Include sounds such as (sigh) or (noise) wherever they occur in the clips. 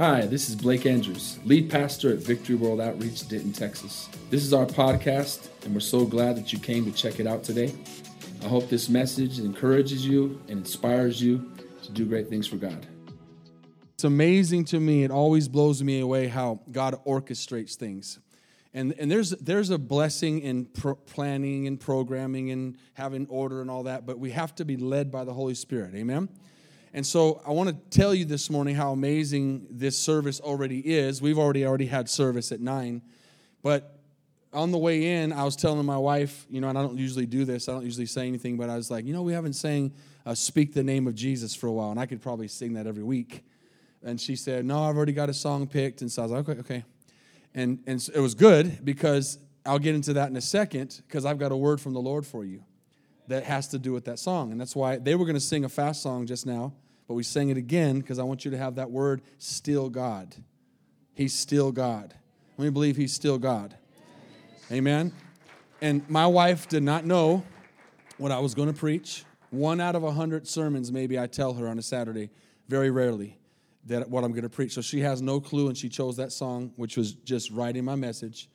Hi, this is Blake Andrews, lead pastor at Victory World Outreach, Denton, Texas. This is our podcast, and we're so glad that you came to check it out today. I hope this message encourages you and inspires you to do great things for God. It's amazing to me. It always blows me away how God orchestrates things. And, and there's, there's a blessing in pro- planning and programming and having order and all that, but we have to be led by the Holy Spirit. Amen? And so I want to tell you this morning how amazing this service already is. We've already already had service at 9, but on the way in, I was telling my wife, you know, and I don't usually do this. I don't usually say anything, but I was like, you know, we haven't sang uh, "Speak the Name of Jesus" for a while, and I could probably sing that every week. And she said, "No, I've already got a song picked." And so I was like, "Okay, okay." And and it was good because I'll get into that in a second because I've got a word from the Lord for you that has to do with that song, and that's why they were going to sing a fast song just now, but we sang it again because I want you to have that word, "Still God." He's still God. Let me believe He's still God. Amen. And my wife did not know what I was going to preach. One out of a hundred sermons, maybe I tell her on a Saturday, very rarely, that what I'm going to preach. So she has no clue, and she chose that song, which was just writing my message.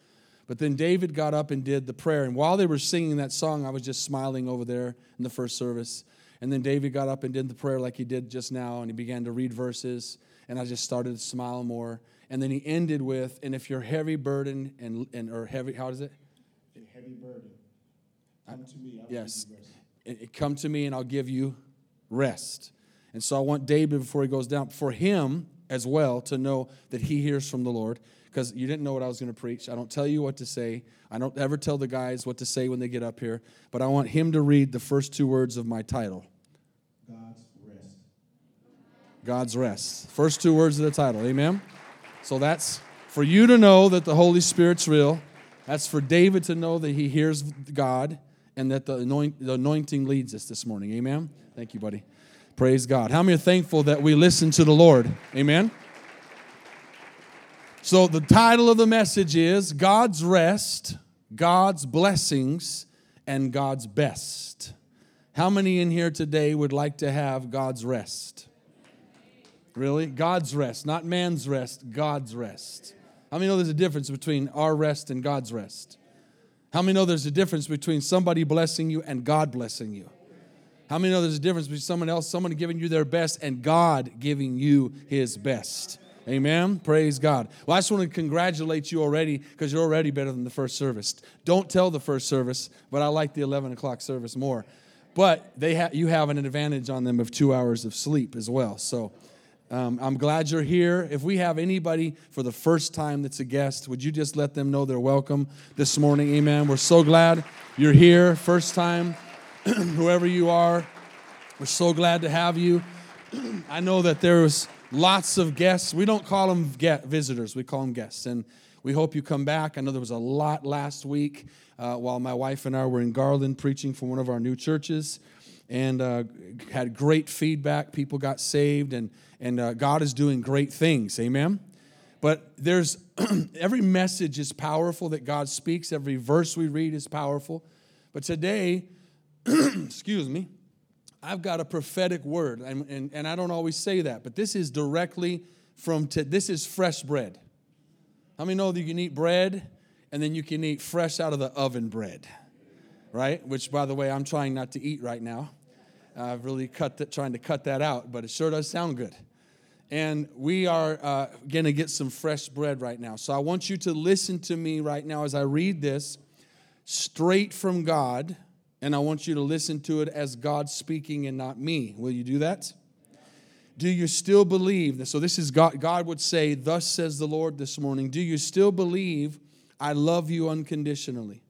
But then David got up and did the prayer. And while they were singing that song, I was just smiling over there in the first service. And then David got up and did the prayer like he did just now, and he began to read verses. And I just started to smile more. And then he ended with, and if you're heavy burden and, and or heavy, how does it? heavy burden. Come to me. I'll Yes. give you rest. It- it- Come to me and I'll give you rest. And so I want David, before he goes down, for him as well to know that he hears from the Lord. Because you didn't know what I was going to preach. I don't tell you what to say. I don't ever tell the guys what to say when they get up here. But I want him to read the first two words of my title God's rest. God's rest. First two words of the title. Amen? So that's for you to know that the Holy Spirit's real. That's for David to know that he hears God and that the, anoint, the anointing leads us this morning. Amen? Thank you, buddy. Praise God. How many are thankful that we listen to the Lord? Amen? So the title of the message is God's Rest, God's Blessings, and God's Best. How many in here today would like to have God's rest? Really? God's rest, not man's rest, God's rest. How many know there's a difference between our rest and God's rest? How many know there's a difference between somebody blessing you and God blessing you? How many know there's a difference between someone else, someone giving you their best, and God giving you his best? Amen. Praise God. Well, I just want to congratulate you already because you're already better than the first service. Don't tell the first service, but I like the 11 o'clock service more. But they ha- you have an advantage on them of two hours of sleep as well. So um, I'm glad you're here. If we have anybody for the first time that's a guest, would you just let them know they're welcome this morning? Amen. We're so glad you're here, first time, (clears throat) whoever you are. We're so glad to have you. (clears throat) I know that there's lots of guests. We don't call them visitors, we call them guests. And we hope you come back. I know there was a lot last week uh, while my wife and I were in Garland preaching for one of our new churches and uh, had great feedback. People got saved, and, and uh, God is doing great things. Amen. But there's (clears throat) every message is powerful that God speaks, every verse we read is powerful. But today, (clears throat) excuse me, I've got a prophetic word, and, and, and I don't always say that, but this is directly from, t- this is fresh bread. How many know that you can eat bread and then you can eat fresh out of the oven bread, right? Which, by the way, I'm trying not to eat right now. I've really cut that, trying to cut that out, but it sure does sound good. And we are uh, going to get some fresh bread right now. So I want you to listen to me right now as I read this straight from God, and I want you to listen to it as God speaking and not me. Will you do that? Do you still believe? So this is God. God would say, Thus says the Lord this morning. Do you still believe I love you unconditionally?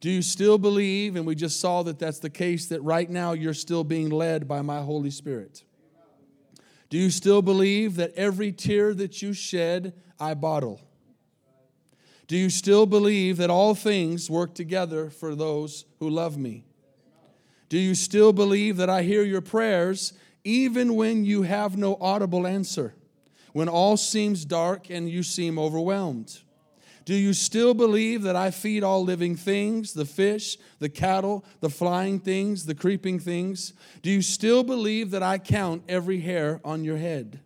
Do you still believe, and we just saw that that's the case, that right now you're still being led by my Holy Spirit? Do you still believe that every tear that you shed, I bottle? Do you still believe that all things work together for those who love me? Do you still believe that I hear your prayers even when you have no audible answer, when all seems dark and you seem overwhelmed? Do you still believe that I feed all living things, the fish, the cattle, the flying things, the creeping things? Do you still believe that I count every hair on your head?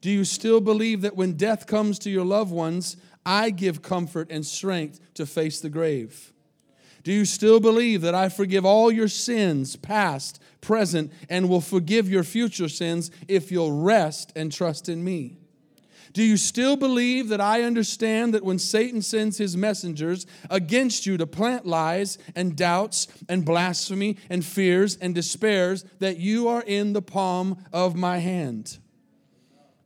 Do you still believe that when death comes to your loved ones, I give comfort and strength to face the grave? Do you still believe that I forgive all your sins, past, present, and will forgive your future sins if you'll rest and trust in me? Do you still believe that I understand that when Satan sends his messengers against you to plant lies and doubts and blasphemy and fears and despairs, that you are in the palm of my hand?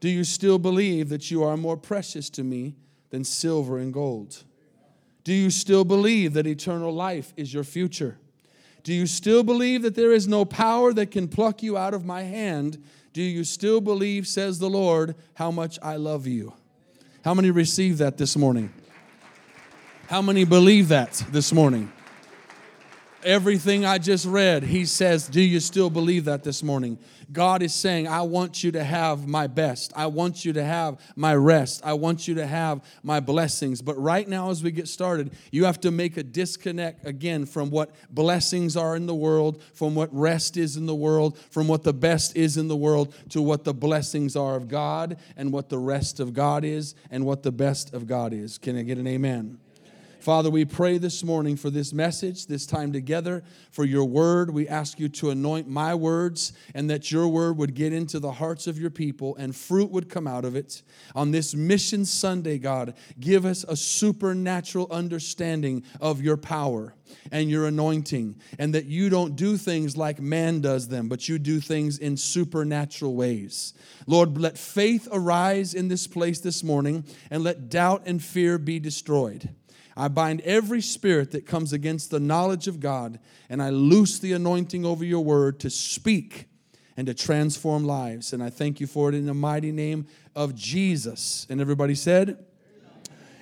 Do you still believe that you are more precious to me than silver and gold? Do you still believe that eternal life is your future? Do you still believe that there is no power that can pluck you out of my hand? Do you still believe, says the Lord, how much I love you? How many receive that this morning? How many believe that this morning? Everything I just read, he says, Do you still believe that this morning? God is saying, I want you to have my best. I want you to have my rest. I want you to have my blessings. But right now, as we get started, you have to make a disconnect again from what blessings are in the world, from what rest is in the world, from what the best is in the world, to what the blessings are of God and what the rest of God is and what the best of God is. Can I get an amen? Father, we pray this morning for this message, this time together, for your word. We ask you to anoint my words and that your word would get into the hearts of your people and fruit would come out of it. On this Mission Sunday, God, give us a supernatural understanding of your power and your anointing, and that you don't do things like man does them, but you do things in supernatural ways. Lord, let faith arise in this place this morning, and let doubt and fear be destroyed. I bind every spirit that comes against the knowledge of God, and I loose the anointing over your word to speak and to transform lives. And I thank you for it in the mighty name of Jesus. And everybody said,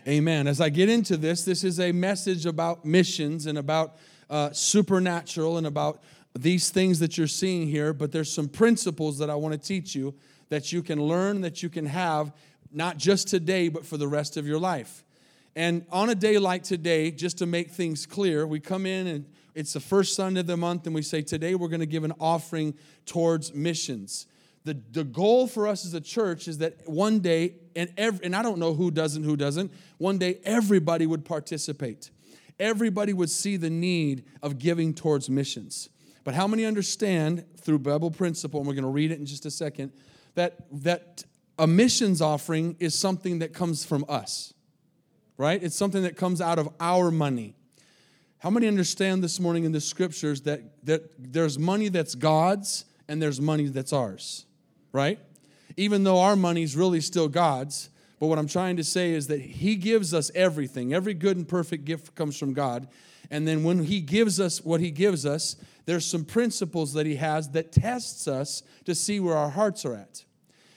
Amen. As I get into this, this is a message about missions and about uh, supernatural and about these things that you're seeing here, but there's some principles that I want to teach you that you can learn, that you can have, not just today, but for the rest of your life. And on a day like today, just to make things clear, we come in and it's the first Sunday of the month, and we say, Today we're going to give an offering towards missions. The, the goal for us as a church is that one day, and, every, and I don't know who doesn't, who doesn't, one day everybody would participate. Everybody would see the need of giving towards missions. But how many understand through Bible principle, and we're going to read it in just a second, that, that a missions offering is something that comes from us? Right? It's something that comes out of our money. How many understand this morning in the scriptures that, that there's money that's God's and there's money that's ours, right? Even though our money is really still God's, but what I'm trying to say is that He gives us everything. Every good and perfect gift comes from God. And then when He gives us what He gives us, there's some principles that He has that tests us to see where our hearts are at.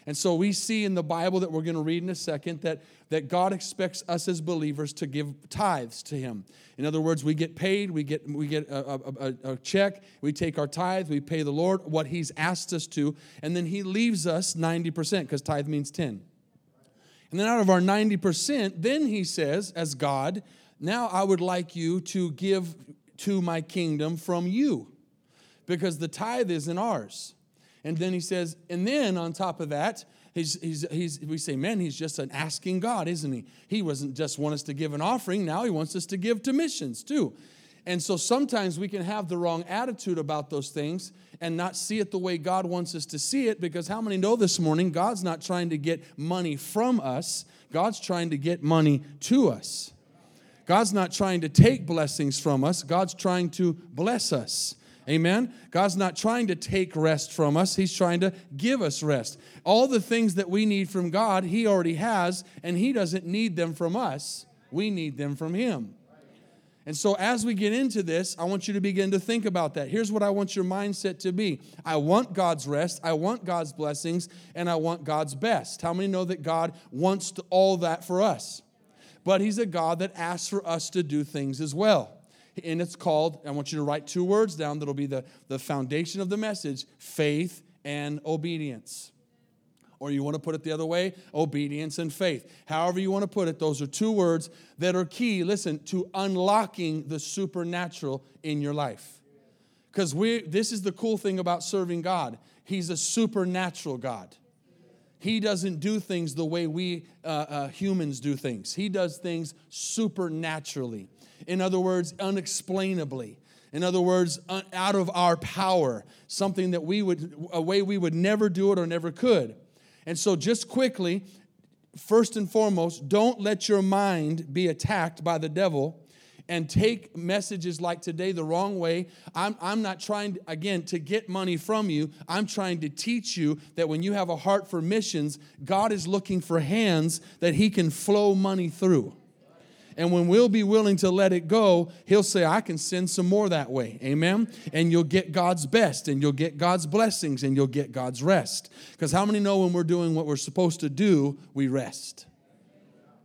And so we see in the Bible that we're going to read in a second that, that God expects us as believers to give tithes to Him. In other words, we get paid, we get, we get a, a, a, check, we take our tithe, we pay the Lord what He's asked us to, and then He leaves us 90% because tithe means 10. And then out of our 90%, then He says, as God, now I would like you to give to my kingdom from you because the tithe isn't ours. And then he says, and then on top of that, he's, he's, he's, we say, man, he's just an asking God, isn't he? He wasn't just want us to give an offering, now he wants us to give to missions too. And so sometimes we can have the wrong attitude about those things and not see it the way God wants us to see it because how many know this morning God's not trying to get money from us, God's trying to get money to us. God's not trying to take blessings from us, God's trying to bless us. Amen. God's not trying to take rest from us, He's trying to give us rest. All the things that we need from God, He already has, and He doesn't need them from us. We need them from Him. And so, as we get into this, I want you to begin to think about that. Here's what I want your mindset to be I want God's rest, I want God's blessings, and I want God's best. How many know that God wants all that for us? But He's a God that asks for us to do things as well and it's called, I want you to write two words down that'll be the, the foundation of the message faith and obedience. Or you want to put it the other way obedience and faith. However, you want to put it, those are two words that are key, listen, to unlocking the supernatural in your life. Because we this is the cool thing about serving God. He's a supernatural God. He doesn't do things the way we uh, uh, humans do things. He does things supernaturally. In other words, unexplainably. In other words, out of our power, something that we would, a way we would never do it or never could. And so, just quickly, first and foremost, don't let your mind be attacked by the devil and take messages like today the wrong way. I'm, I'm not trying, again, to get money from you. I'm trying to teach you that when you have a heart for missions, God is looking for hands that He can flow money through. And when we'll be willing to let it go, He'll say, I can send some more that way. Amen? And you'll get God's best, and you'll get God's blessings, and you'll get God's rest. Because how many know when we're doing what we're supposed to do, we rest?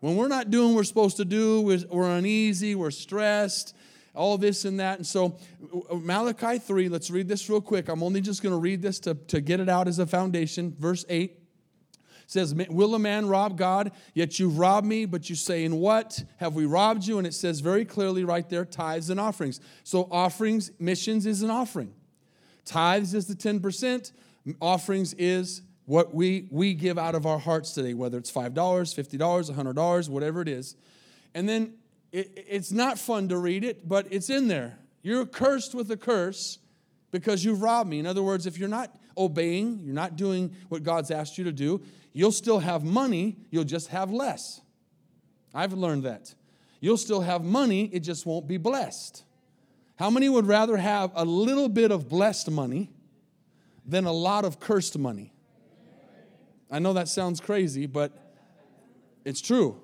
When we're not doing what we're supposed to do, we're uneasy, we're stressed, all this and that. And so, Malachi 3, let's read this real quick. I'm only just going to read this to, to get it out as a foundation. Verse 8 says, Will a man rob God? Yet you rob me, but you say, In what have we robbed you? And it says very clearly right there tithes and offerings. So, offerings, missions is an offering. Tithes is the 10%, offerings is what we, we give out of our hearts today, whether it's $5, $50, $100, whatever it is. And then it, it's not fun to read it, but it's in there. You're cursed with a curse because you've robbed me. In other words, if you're not obeying, you're not doing what God's asked you to do, you'll still have money, you'll just have less. I've learned that. You'll still have money, it just won't be blessed. How many would rather have a little bit of blessed money than a lot of cursed money? I know that sounds crazy, but it's true.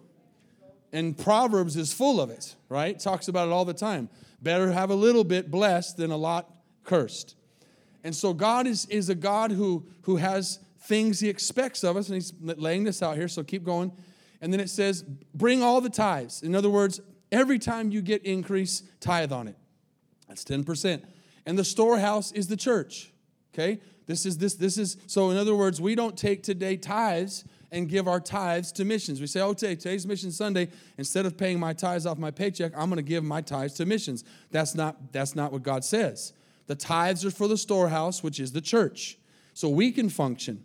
And Proverbs is full of it, right? Talks about it all the time. Better have a little bit blessed than a lot cursed. And so God is, is a God who, who has things he expects of us, and he's laying this out here, so keep going. And then it says, bring all the tithes. In other words, every time you get increase, tithe on it. That's 10%. And the storehouse is the church. Okay? This is this this is so in other words, we don't take today tithes and give our tithes to missions. We say, oh, today, today's Mission Sunday. Instead of paying my tithes off my paycheck, I'm going to give my tithes to missions. That's not, that's not what God says. The tithes are for the storehouse, which is the church. So we can function.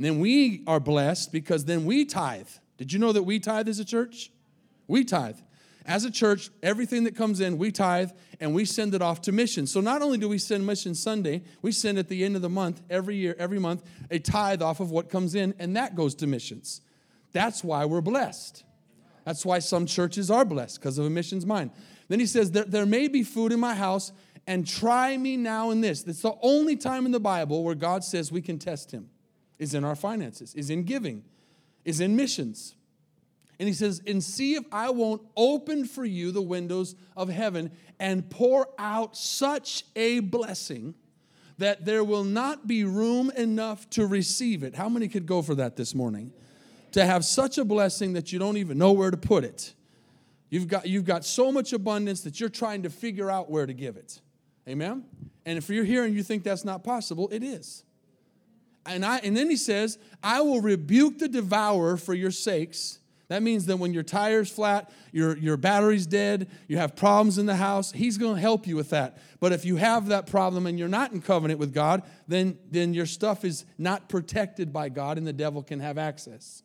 And then we are blessed because then we tithe. Did you know that we tithe as a church? We tithe. As a church, everything that comes in, we tithe and we send it off to missions. So not only do we send Mission Sunday, we send at the end of the month, every year, every month, a tithe off of what comes in, and that goes to missions. That's why we're blessed. That's why some churches are blessed, because of a missions mind. Then he says, there, there may be food in my house, and try me now in this. That's the only time in the Bible where God says we can test him, is in our finances, is in giving, is in missions. And he says, And see if I won't open for you the windows of heaven and pour out such a blessing that there will not be room enough to receive it. How many could go for that this morning? To have such a blessing that you don't even know where to put it. You've got, you've got so much abundance that you're trying to figure out where to give it. Amen? And if you're here and you think that's not possible, it is. And, I, and then he says, I will rebuke the devourer for your sakes that means that when your tire's flat, your, your battery's dead, you have problems in the house, He's going to help you with that. But if you have that problem and you're not in covenant with God, then, then your stuff is not protected by God and the devil can have access.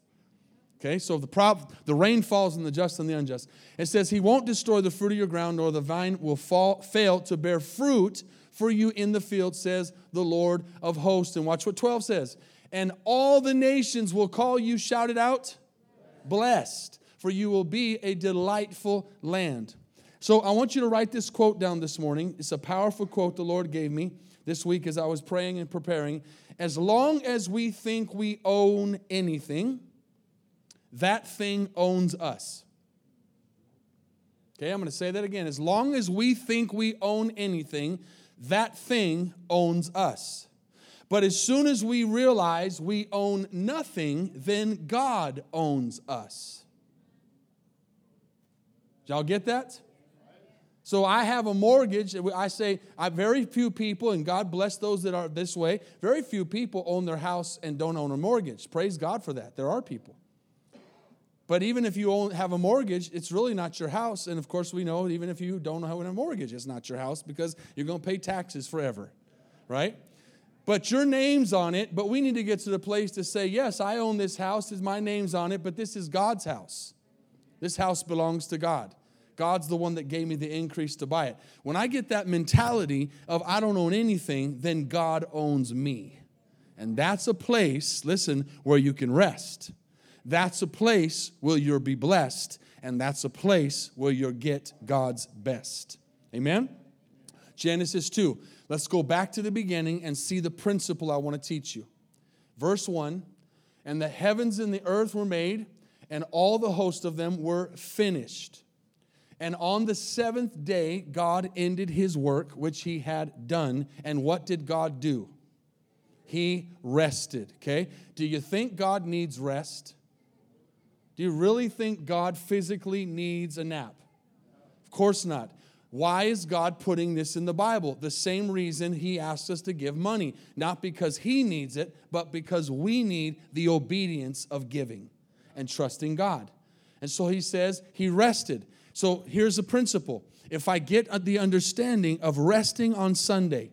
Okay, so the, prop, the rain falls on the just and the unjust. It says, He won't destroy the fruit of your ground, nor the vine will fall, fail to bear fruit for you in the field, says the Lord of hosts. And watch what 12 says. And all the nations will call you, shout it out blessed, for you will be a delightful land. So I want you to write this quote down this morning. It's a powerful quote the Lord gave me this week as I was praying and preparing. As long as we think we own anything, that thing owns us. Okay, I'm going to say that again. As long as we think we own anything, that thing owns us. But as soon as we realize we own nothing, then God owns us. Did y'all get that? So I have a mortgage. I say I, very few people, and God bless those that are this way. Very few people own their house and don't own a mortgage. Praise God for that. There are people. But even if you own, have a mortgage, it's really not your house. And of course, we know even if you don't have a mortgage, it's not your house because you're going to pay taxes forever, right? but your name's on it. But we need to get to the place to say, yes, I own this house, my name's on it, but this is God's house. This house belongs to God. God's the one that gave me the increase to buy it. When I get that mentality of I don't own anything, then God owns me. And that's a place, listen, where you can rest. That's a place where you'll be blessed. And that's a place where you'll get God's best. Amen? Genesis 2. Let's go back to the beginning and see the principle I want to teach you. Verse 1 And the heavens and the earth were made, and all the host of them were finished. And on the seventh day, God ended his work which he had done. And what did God do? He rested. Okay? Do you think God needs rest? Do you really think God physically needs a nap? Of course not. Why is God putting this in the Bible? The same reason He asks us to give money. Not because He needs it, but because we need the obedience of giving and trusting God. And so He says He rested. So here's the principle if I get the understanding of resting on Sunday,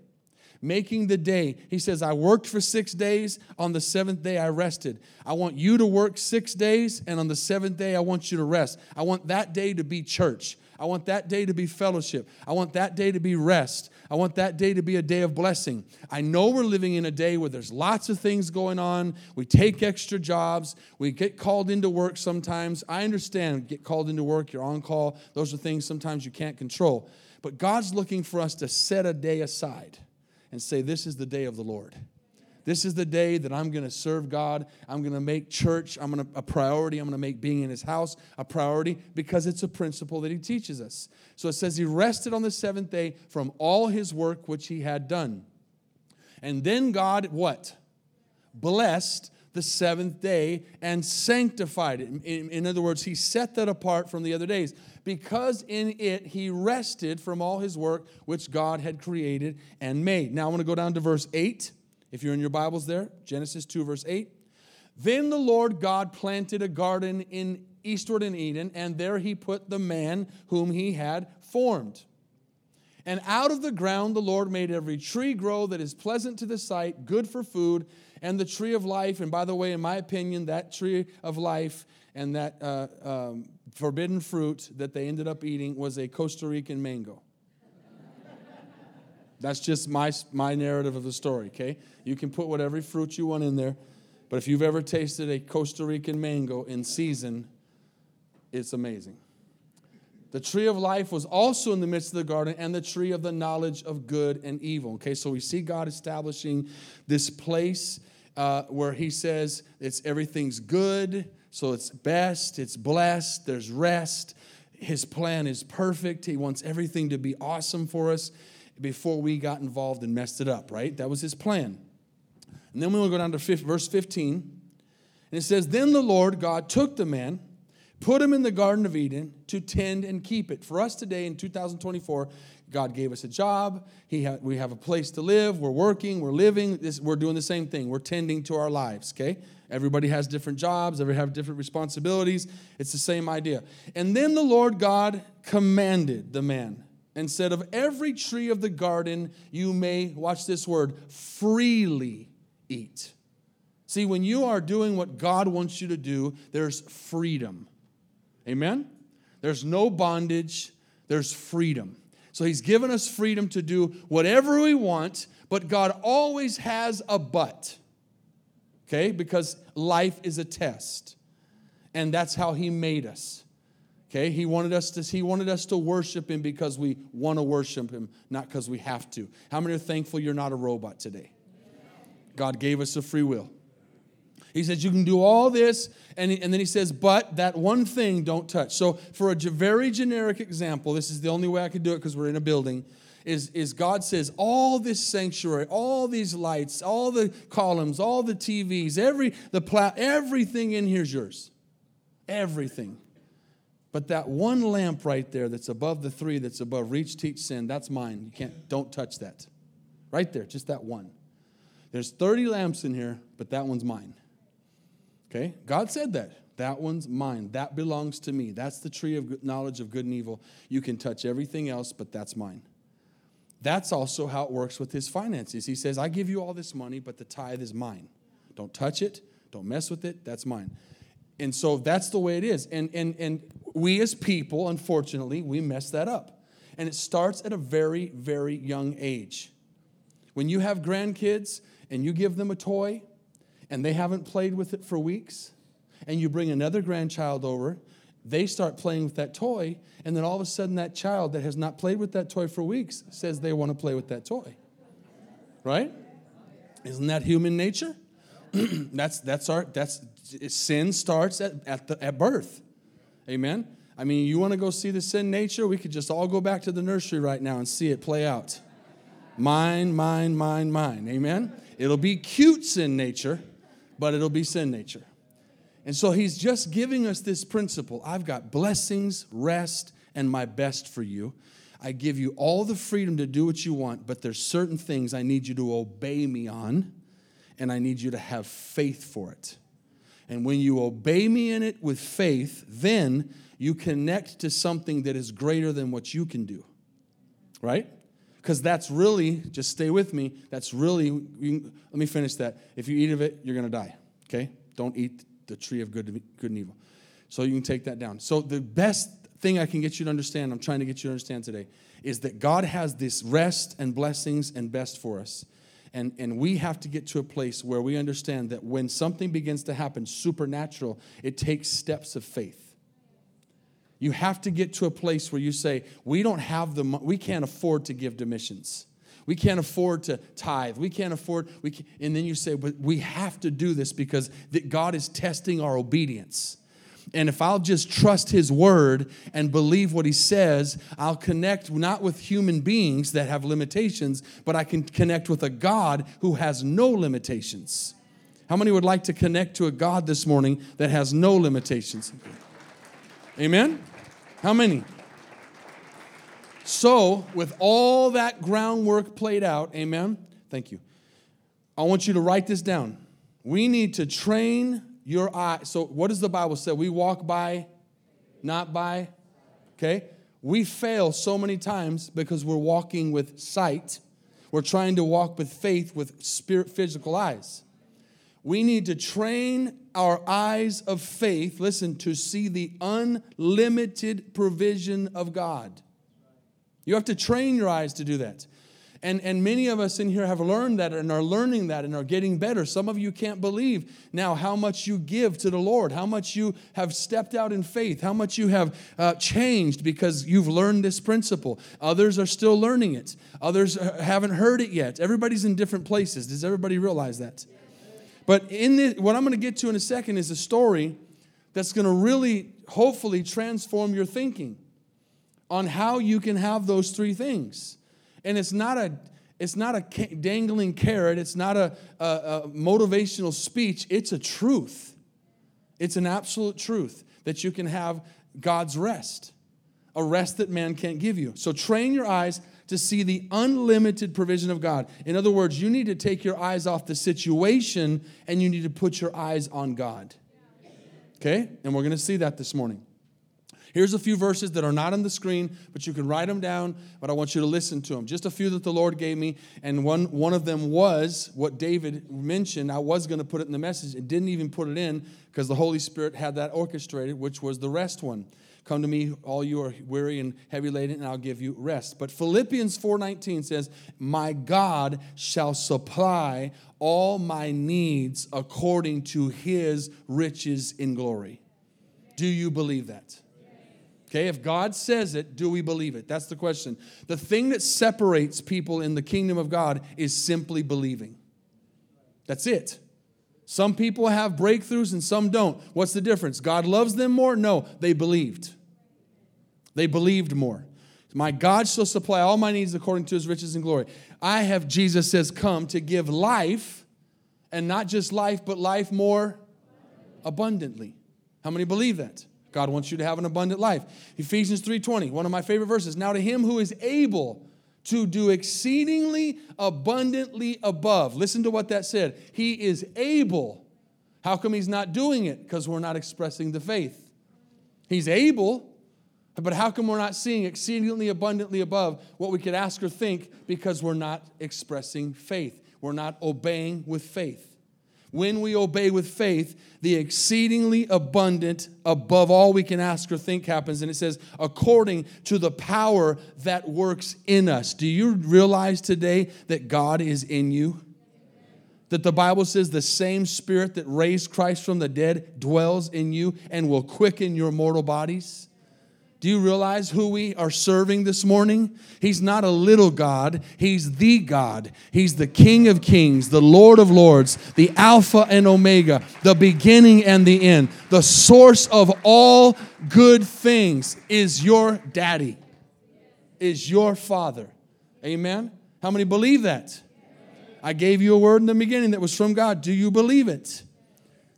making the day. He says, I worked for six days. On the seventh day, I rested. I want you to work six days, and on the seventh day, I want you to rest. I want that day to be church. I want that day to be fellowship. I want that day to be rest. I want that day to be a day of blessing. I know we're living in a day where there's lots of things going on. We take extra jobs. We get called into work sometimes. I understand get called into work, you're on call. Those are things sometimes you can't control. But God's looking for us to set a day aside and say, This is the day of the Lord. This is the day that I'm going to serve God. I'm going to make church I'm going to, a priority. I'm going to make being in his house a priority because it's a principle that he teaches us. So it says he rested on the seventh day from all his work which he had done. And then God, what? Blessed the seventh day and sanctified it. In, in, other words, he set that apart from the other days because in it he rested from all his work which God had created and made. Now I want to go down to verse 8 if you're in your Bibles there, Genesis 2, verse 8. Then the Lord God planted a garden in eastward in Eden, and there he put the man whom he had formed. And out of the ground the Lord made every tree grow that is pleasant to the sight, good for food, and the tree of life. And by the way, in my opinion, that tree of life and that uh, um, forbidden fruit that they ended up eating was a Costa Rican mango. That's just my, my narrative of the story, okay? You can put whatever fruit you want in there, but if you've ever tasted a Costa Rican mango in season, it's amazing. The tree of life was also in the midst of the garden, and the tree of the knowledge of good and evil. Okay, so we see God establishing this place uh, where He says it's everything's good, so it's best, it's blessed, there's rest. His plan is perfect. He wants everything to be awesome for us before we got involved and messed it up, right? That was his plan. And then we will go down to verse 15. And it says, Then the Lord God took the man, put him in the Garden of Eden to tend and keep it. For us today in 2024, God gave us a job. He ha- we have a place to live. We're working. We're living. This, we're doing the same thing. We're tending to our lives, okay? Everybody has different jobs. Everybody have different responsibilities. It's the same idea. And then the Lord God commanded the man and said, Of every tree of the garden you may, watch this word, freely eat. See, when you are doing what God wants you to do, there's freedom. Amen? There's no bondage, there's freedom. So He's given us freedom to do whatever we want, but God always has a but. Okay? Because life is a test. And that's how He made us. Okay, he wanted us to he wanted us to worship him because we want to worship him, not because we have to. How many are thankful you're not a robot today? God gave us a free will. He says you can do all this, and, and then he says, but that one thing don't touch. So, for a very generic example, this is the only way I could do it because we're in a building. Is, is God says all this sanctuary, all these lights, all the columns, all the TVs, every the pla- everything in here is yours. Everything. But that one lamp right there that's above the three that's above reach, teach, sin, that's mine. You can't, don't touch that. Right there, just that one. There's 30 lamps in here, but that one's mine. Okay? God said that. That one's mine. That belongs to me. That's the tree of knowledge of good and evil. You can touch everything else, but that's mine. That's also how it works with his finances. He says, I give you all this money, but the tithe is mine. Don't touch it, don't mess with it, that's mine. And so that's the way it is. And, and, and we as people, unfortunately, we mess that up. And it starts at a very, very young age. When you have grandkids and you give them a toy and they haven't played with it for weeks, and you bring another grandchild over, they start playing with that toy, and then all of a sudden, that child that has not played with that toy for weeks says they want to play with that toy. Right? Isn't that human nature? (clears throat) that's that's our that's sin starts at, at the at birth. Amen. I mean, you want to go see the sin nature? We could just all go back to the nursery right now and see it play out. Mine, mine, mine, mine. Amen. It'll be cute sin nature, but it'll be sin nature. And so he's just giving us this principle I've got blessings, rest, and my best for you. I give you all the freedom to do what you want, but there's certain things I need you to obey me on, and I need you to have faith for it. And when you obey me in it with faith, then you connect to something that is greater than what you can do. Right? Because that's really, just stay with me, that's really, let me finish that. If you eat of it, you're going to die. Okay? Don't eat the tree of good, good and evil. So you can take that down. So the best thing I can get you to understand, I'm trying to get you to understand today, is that God has this rest and blessings and best for us. And, and we have to get to a place where we understand that when something begins to happen supernatural, it takes steps of faith. You have to get to a place where you say, we don't have the, we can't afford to give to missions. We can't afford to tithe. We can't afford, we can, and then you say, but we have to do this because that God is testing our obedience. And if I'll just trust His word and believe what He says, I'll connect not with human beings that have limitations, but I can connect with a God who has no limitations. How many would like to connect to a God this morning that has no limitations? Amen? How many? So, with all that groundwork played out, amen? Thank you. I want you to write this down. We need to train your eye. So, what does the Bible say? We walk by, not by. Okay? We fail so many times because we're walking with sight. We're trying to walk with faith with spirit physical eyes. We need to train our eyes of faith, listen, to see the unlimited provision of God. You have to train your eyes to do that. And, and many of us in here have learned that and are learning that and are getting better. Some of you can't believe now how much you give to the Lord, how much you have stepped out in faith, how much you have uh, changed because you've learned this principle. Others are still learning it, others haven't heard it yet. Everybody's in different places. Does everybody realize that? But in this, what I'm going to get to in a second is a story that's going to really, hopefully, transform your thinking on how you can have those three things. And it's not a it's not a dangling carrot, it's not a, a, a motivational speech, it's a truth. It's an absolute truth that you can have God's rest, a rest that man can't give you. So train your eyes to see the unlimited provision of God. In other words, you need to take your eyes off the situation and you need to put your eyes on God. Okay? And we're going to see that this morning. Here's a few verses that are not on the screen, but you can write them down, but I want you to listen to them. Just a few that the Lord gave me, and one, one of them was what David mentioned. I was going to put it in the message, and didn't even put it in because the Holy Spirit had that orchestrated, which was the rest one. Come to me, all you are weary and heavy laden, and I'll give you rest. But Philippians 4:19 says, "My God shall supply all my needs according to his riches in glory." Do you believe that? Okay, if God says it, do we believe it? That's the question. The thing that separates people in the kingdom of God is simply believing. That's it. Some people have breakthroughs and some don't. What's the difference? God loves them more? No, they believed. They believed more. My God shall supply all my needs according to his riches and glory. I have, Jesus says, come to give life, and not just life, but life more abundantly. How many believe that? God wants you to have an abundant life. Ephesians 3:20, one of my favorite verses. Now to him who is able to do exceedingly abundantly above. Listen to what that said. He is able. How come he's not doing it? Because we're not expressing the faith. He's able, But how come we're not seeing exceedingly abundantly above what we could ask or think? Because we're not expressing faith. We're not obeying with faith. When we obey with faith, the exceedingly abundant, above all we can ask or think happens. And it says, according to the power that works in us. Do you realize today that God is in you? That the Bible says the same spirit that raised Christ from the dead dwells in you and will quicken your mortal bodies? Do you realize who we are serving this morning? He's not a little God, He's the God. He's the King of kings, the Lord of lords, the Alpha and Omega, the beginning and the end. The source of all good things is your daddy, is your father. Amen? How many believe that? I gave you a word in the beginning that was from God. Do you believe it?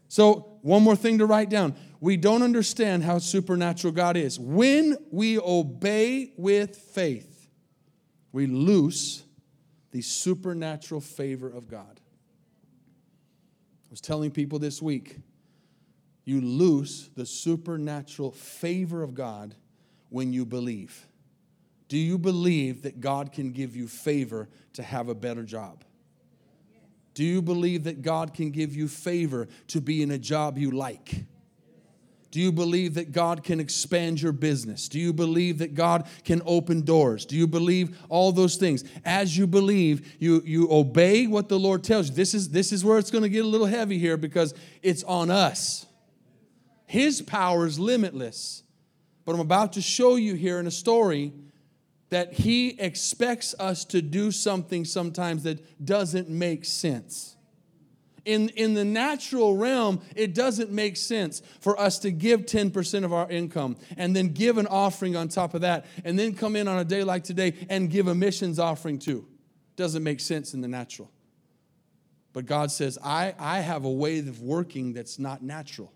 So, one more thing to write down we don't understand how supernatural God is. When we obey with faith, we lose the supernatural favor of God. I was telling people this week, you lose the supernatural favor of God when you believe. Do you believe that God can give you favor to have a better job? Do you believe that God can give you favor to be in a job you like? Do you believe that God can expand your business? Do you believe that God can open doors? Do you believe all those things? As you believe, you, you obey what the Lord tells you. This is, this is where it's going to get a little heavy here because it's on us. His power is limitless. But I'm about to show you here in a story that He expects us to do something sometimes that doesn't make sense. In, in the natural realm, it doesn't make sense for us to give 10% of our income and then give an offering on top of that and then come in on a day like today and give a missions offering too. Doesn't make sense in the natural. But God says, I, I have a way of working that's not natural.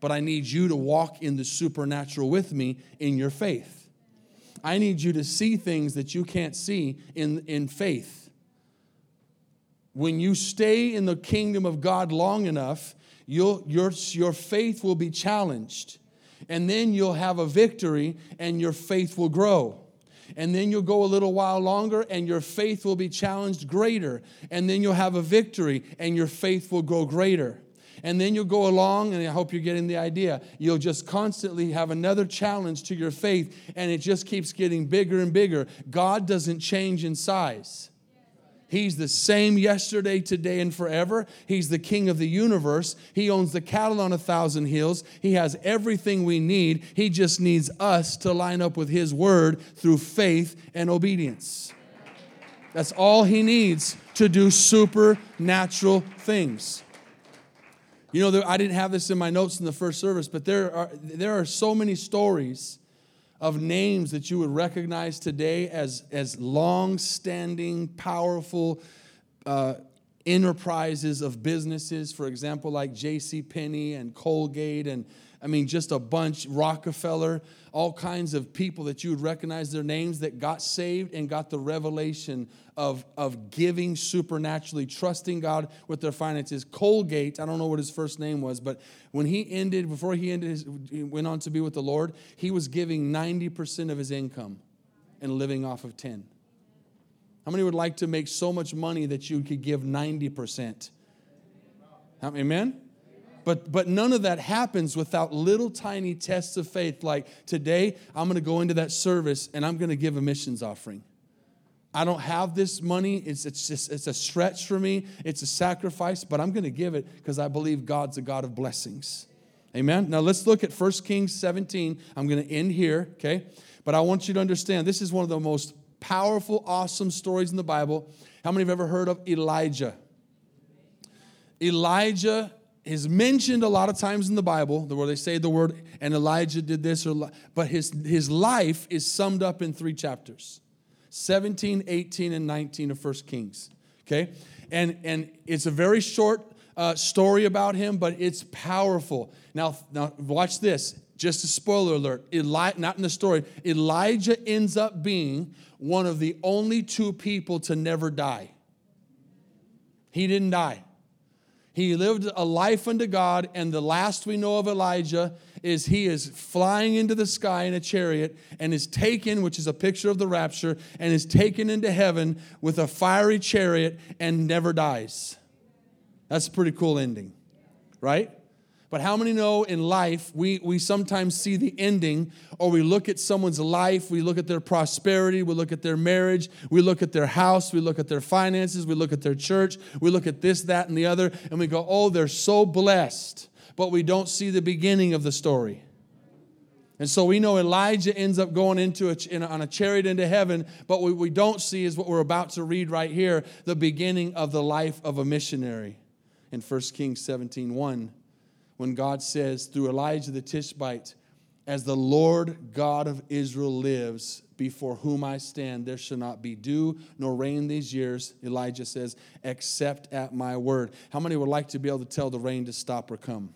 But I need you to walk in the supernatural with me in your faith. I need you to see things that you can't see in, in faith when you stay in the kingdom of God long enough, your, your faith will be challenged. And then you'll have a victory and your faith will grow. And then you'll go a little while longer and your faith will be challenged greater. And then you'll have a victory and your faith will grow greater. And then you'll go along, and I hope you're getting the idea. You'll just constantly have another challenge to your faith, and it just keeps getting bigger and bigger. God doesn't change in size. He's the same yesterday, today, and forever. He's the king of the universe. He owns the cattle on a thousand hills. He has everything we need. He just needs us to line up with His word through faith and obedience. That's all He needs to do supernatural things. You know, I didn't have this in my notes in the first service, but there are, there are so many stories of names that you would recognize today as, as long standing, powerful uh, enterprises of businesses, for example, like J.C. Penney and Colgate and I mean, just a bunch, Rockefeller, all kinds of people that you would recognize their names that got saved and got the revelation of, of giving supernaturally, trusting God with their finances. Colgate, I don't know what his first name was, but when he ended, before he ended, his, he went on to be with the Lord, he was giving 90% of his income and living off of 10. How many would like to make so much money that you could give 90%? Amen? But, but none of that happens without little tiny tests of faith like today i'm going to go into that service and i'm going to give a missions offering. I don't have this money. It's, it's just it's a stretch for me. It's a sacrifice but i'm going to give it because i believe god's a god of blessings. Amen? Now let's look at 1 kings 17 i'm going to end here okay? But i want you to understand this is one of the most powerful awesome stories in the bible. How many have ever heard of elijah? Elijah is mentioned a lot of times in the Bible, where they say the word, and Elijah did this, or, but his, his life is summed up in three chapters 17, 18, and 19 of First Kings. Okay? And, and it's a very short uh, story about him, but it's powerful. Now, now, watch this. Just a spoiler alert. Eli- not in the story. Elijah ends up being one of the only two people to never die. He didn't die. He lived a life unto God, and the last we know of Elijah is he is flying into the sky in a chariot and is taken, which is a picture of the rapture, and is taken into heaven with a fiery chariot and never dies. That's a pretty cool ending, right? But how many know in life we, we sometimes see the ending, or we look at someone's life, we look at their prosperity, we look at their marriage, we look at their house, we look at their finances, we look at their church, we look at this, that, and the other, and we go, oh, they're so blessed, but we don't see the beginning of the story. And so we know Elijah ends up going into a, in a, on a chariot into heaven, but what we don't see is what we're about to read right here the beginning of the life of a missionary in 1 Kings 17 1 when God says through Elijah the Tishbite, As the Lord God of Israel lives, before whom I stand, there shall not be dew nor rain these years, Elijah says, except at my word. How many would like to be able to tell the rain to stop or come?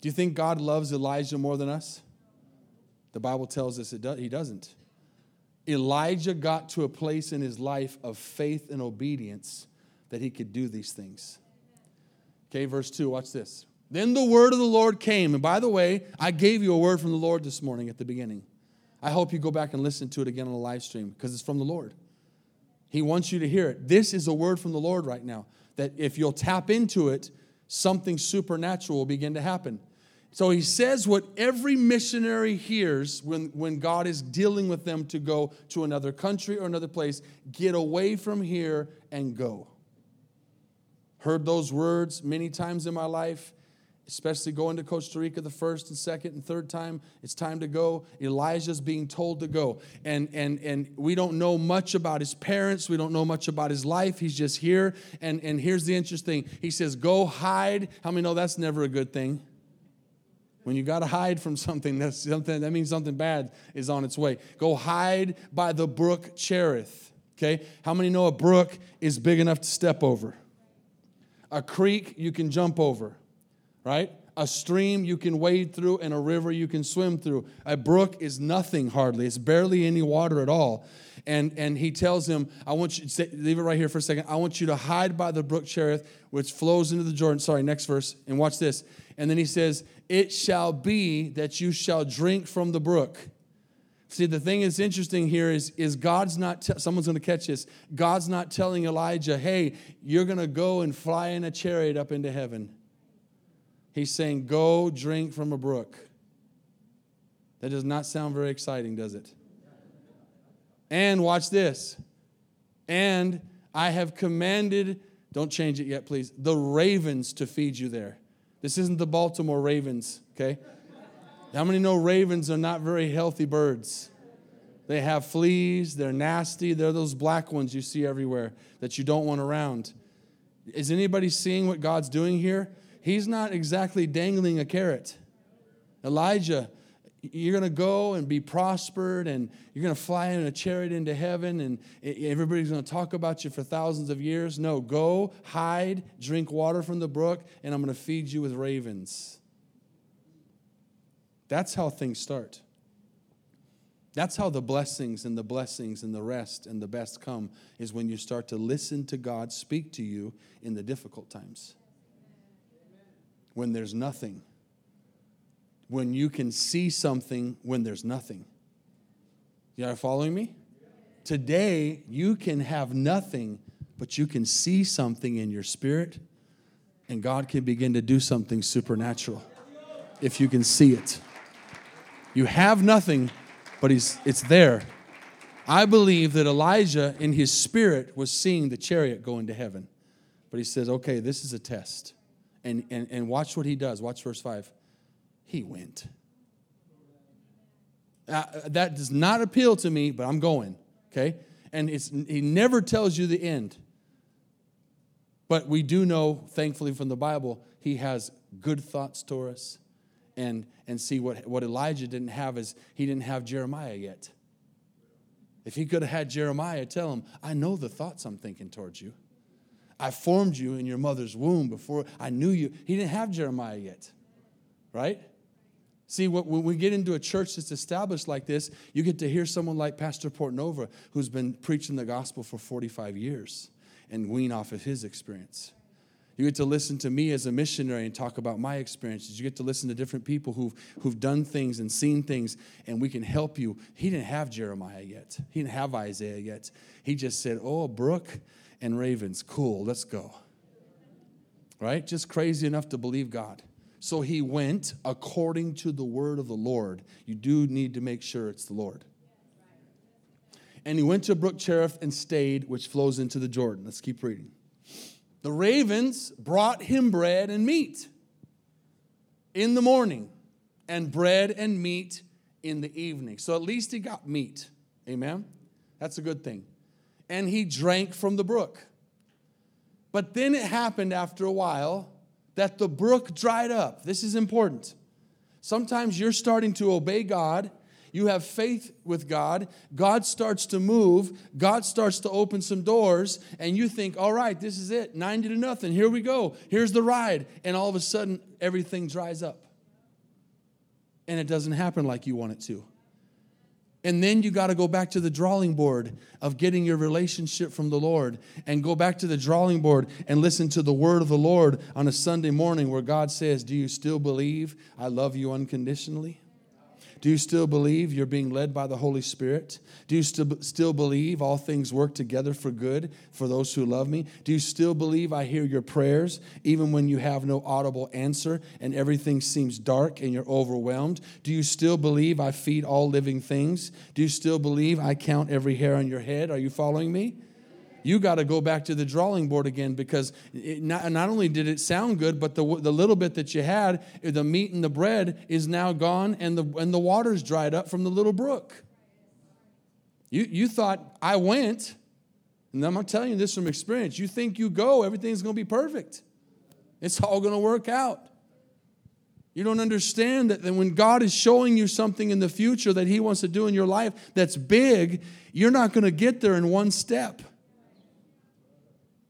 Do you think God loves Elijah more than us? The Bible tells us it does, he doesn't. Elijah got to a place in his life of faith and obedience that he could do these things. Okay, verse 2, watch this. Then the word of the Lord came. And by the way, I gave you a word from the Lord this morning at the beginning. I hope you go back and listen to it again on the live stream because it's from the Lord. He wants you to hear it. This is a word from the Lord right now that if you'll tap into it, something supernatural will begin to happen. So he says what every missionary hears when, when God is dealing with them to go to another country or another place get away from here and go. Heard those words many times in my life, especially going to Costa Rica the first and second and third time. It's time to go. Elijah's being told to go. And, and, and we don't know much about his parents. We don't know much about his life. He's just here. And, and here's the interesting He says, Go hide. How many know that's never a good thing? When you got to hide from something, that's something that means something bad is on its way. Go hide by the brook Cherith. Okay? How many know a brook is big enough to step over? A creek you can jump over, right? A stream you can wade through, and a river you can swim through. A brook is nothing hardly, it's barely any water at all. And, and he tells him, I want you to leave it right here for a second. I want you to hide by the brook Cherith, which flows into the Jordan. Sorry, next verse. And watch this. And then he says, It shall be that you shall drink from the brook. See, the thing that's interesting here is, is God's not, te- someone's going to catch this. God's not telling Elijah, hey, you're going to go and fly in a chariot up into heaven. He's saying, go drink from a brook. That does not sound very exciting, does it? And watch this. And I have commanded, don't change it yet, please, the ravens to feed you there. This isn't the Baltimore Ravens, okay? How many know ravens are not very healthy birds? They have fleas, they're nasty, they're those black ones you see everywhere that you don't want around. Is anybody seeing what God's doing here? He's not exactly dangling a carrot. Elijah, you're going to go and be prospered and you're going to fly in a chariot into heaven and everybody's going to talk about you for thousands of years. No, go, hide, drink water from the brook, and I'm going to feed you with ravens. That's how things start. That's how the blessings and the blessings and the rest and the best come, is when you start to listen to God speak to you in the difficult times. When there's nothing. When you can see something when there's nothing. You are following me? Today, you can have nothing, but you can see something in your spirit, and God can begin to do something supernatural if you can see it. You have nothing, but he's, it's there. I believe that Elijah, in his spirit, was seeing the chariot go into heaven. But he says, okay, this is a test. And, and, and watch what he does. Watch verse 5. He went. Uh, that does not appeal to me, but I'm going. Okay? And it's, he never tells you the end. But we do know, thankfully, from the Bible, he has good thoughts toward us and, and see what, what Elijah didn't have is he didn't have Jeremiah yet. If he could have had Jeremiah tell him, I know the thoughts I'm thinking towards you. I formed you in your mother's womb before I knew you. He didn't have Jeremiah yet, right? See, when we get into a church that's established like this, you get to hear someone like Pastor Portnova, who's been preaching the gospel for 45 years, and wean off of his experience. You get to listen to me as a missionary and talk about my experiences. You get to listen to different people who've, who've done things and seen things, and we can help you. He didn't have Jeremiah yet, he didn't have Isaiah yet. He just said, Oh, brook and ravens, cool, let's go. Right? Just crazy enough to believe God. So he went according to the word of the Lord. You do need to make sure it's the Lord. And he went to Brook Cherith and stayed, which flows into the Jordan. Let's keep reading. The ravens brought him bread and meat in the morning, and bread and meat in the evening. So at least he got meat. Amen? That's a good thing. And he drank from the brook. But then it happened after a while that the brook dried up. This is important. Sometimes you're starting to obey God. You have faith with God. God starts to move. God starts to open some doors. And you think, all right, this is it. 90 to nothing. Here we go. Here's the ride. And all of a sudden, everything dries up. And it doesn't happen like you want it to. And then you got to go back to the drawing board of getting your relationship from the Lord and go back to the drawing board and listen to the word of the Lord on a Sunday morning where God says, Do you still believe I love you unconditionally? Do you still believe you're being led by the Holy Spirit? Do you st- still believe all things work together for good for those who love me? Do you still believe I hear your prayers even when you have no audible answer and everything seems dark and you're overwhelmed? Do you still believe I feed all living things? Do you still believe I count every hair on your head? Are you following me? You got to go back to the drawing board again because not, not, only did it sound good, but the, the little bit that you had, the meat and the bread, is now gone and the, and the water's dried up from the little brook. You, you thought, I went, and I'm telling you this from experience. You think you go, everything's going to be perfect, it's all going to work out. You don't understand that when God is showing you something in the future that He wants to do in your life that's big, you're not going to get there in one step.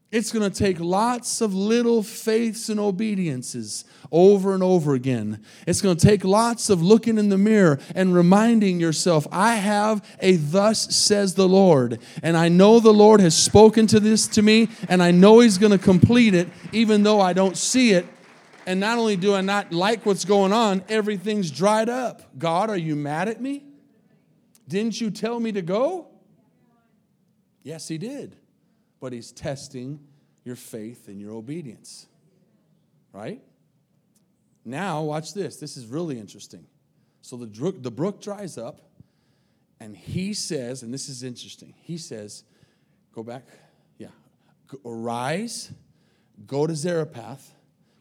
It's going to take lots of little faiths and obediences over and over again. It's going to take lots of looking in the mirror and reminding yourself, I have a thus says the Lord. And I know the Lord has spoken to this to me, and I know He's going to complete it, even though I don't see it. And not only do I not like what's going on, everything's dried up. God, are you mad at me? Didn't you tell me to go? Yes, He did but he's testing your faith and your obedience. Right? Now, watch this. This is really interesting. So the brook, the brook dries up, and he says, and this is interesting, he says, go back, yeah, arise, go to Zarephath,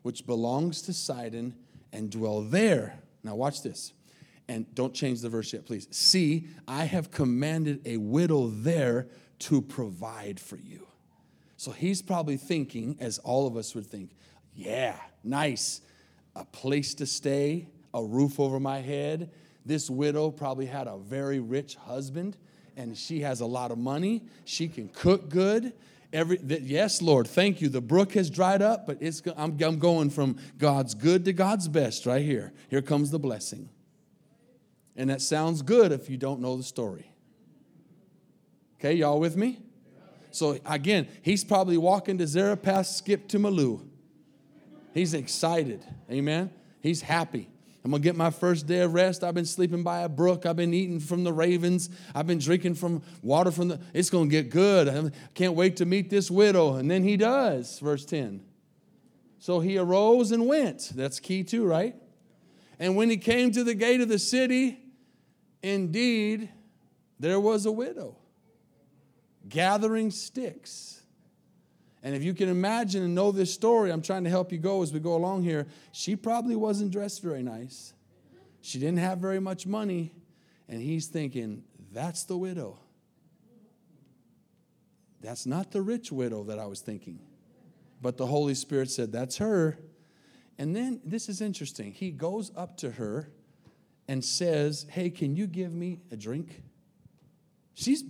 which belongs to Sidon, and dwell there. Now, watch this. And don't change the verse yet, please. See, I have commanded a widow there to provide for you. So he's probably thinking, as all of us would think, yeah, nice. A place to stay, a roof over my head. This widow probably had a very rich husband, and she has a lot of money. She can cook good. Every, yes, Lord, thank you. The brook has dried up, but it's, I'm, I'm going from God's good to God's best right here. Here comes the blessing. And that sounds good if you don't know the story. Okay, y'all with me? So again, he's probably walking to Zarephath, skip to Maloo. He's excited. Amen. He's happy. I'm gonna get my first day of rest. I've been sleeping by a brook. I've been eating from the ravens. I've been drinking from water from the. It's gonna get good. I can't wait to meet this widow. And then he does, verse 10. So he arose and went. That's key too, right? And when he came to the gate of the city, indeed, there was a widow gathering sticks. And if you can imagine and know this story, I'm trying to help you go as we go along here. She probably wasn't dressed very nice. She didn't have very much money. And he's thinking, that's the widow. That's not the rich widow that I was thinking. But the Holy Spirit said, that's her. And then this is interesting. He goes up to her and says, Hey, can you give me a drink? She's